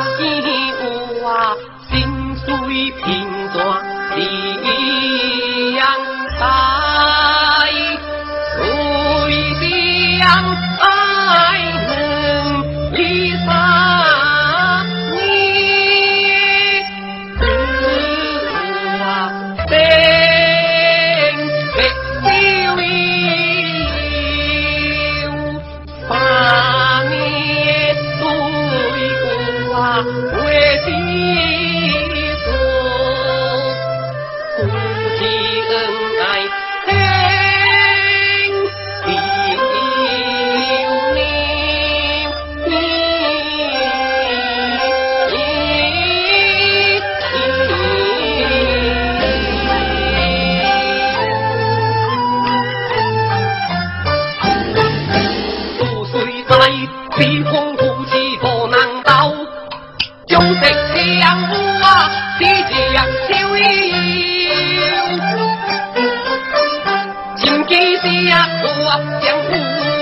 की 我将呼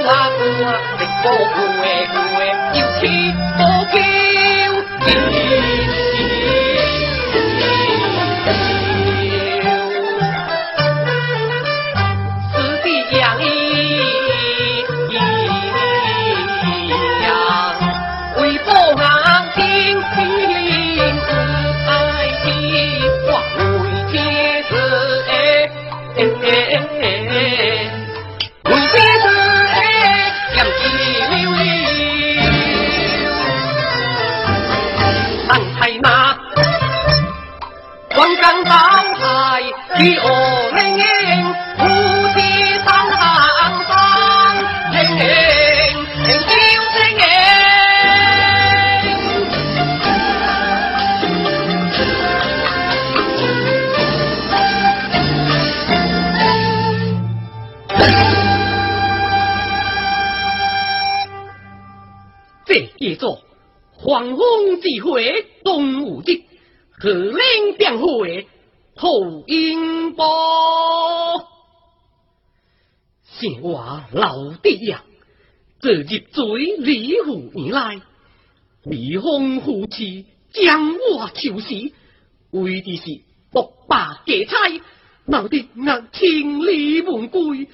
啊呼啊，一个呼哎呼，与我们这一座皇宫即会东吴地何令变会。好阴波是我老弟呀自入赘李府以来李风夫妻将我处死为的是不把家差闹得那千里门归，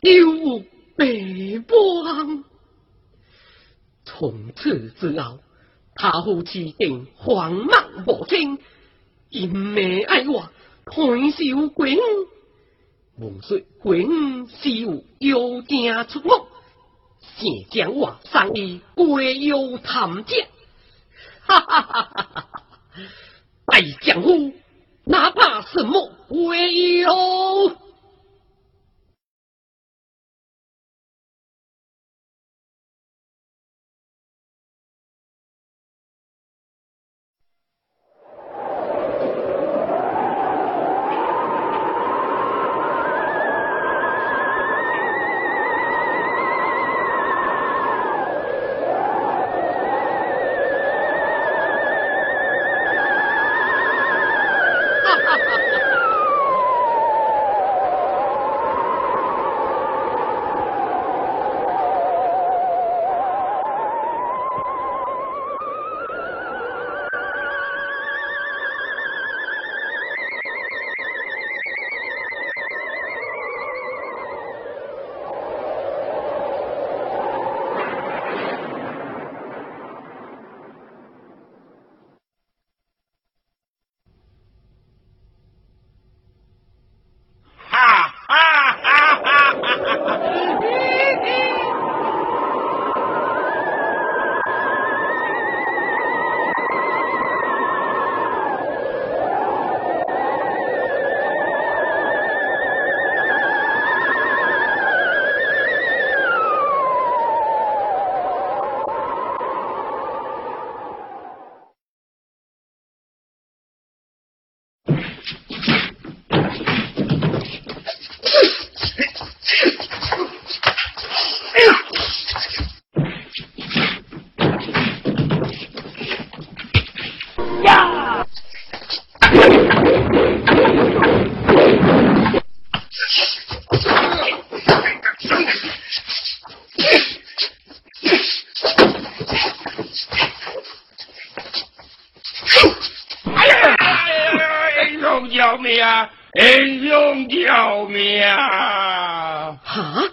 要物被波从此之后他夫妻定黄浪不清金妹爱我，恨小鬼。我说鬼是有妖精出没，是将我送伊鬼幽探者。哈哈哈哈哈哈，大丈夫。哎呀哎呀英雄救命啊英雄救命啊哈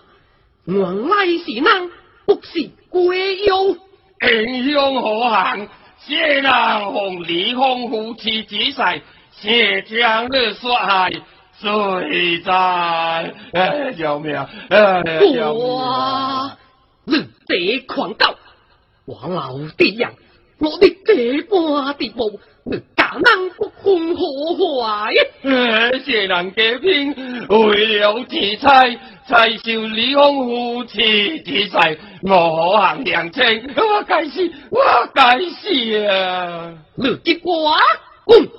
原来是那不是鬼妖英雄好汉谢那红李鸿夫妻之世谢将乐说害罪在。哎，救命！哎，救命！哇，你这狂狗，我老弟呀，我的这般的步，你敢能不分好坏？哎，谢人结聘，为了钱财，才受李丰夫妻之誓，我行两清，我该死，我该死啊！你给我滚！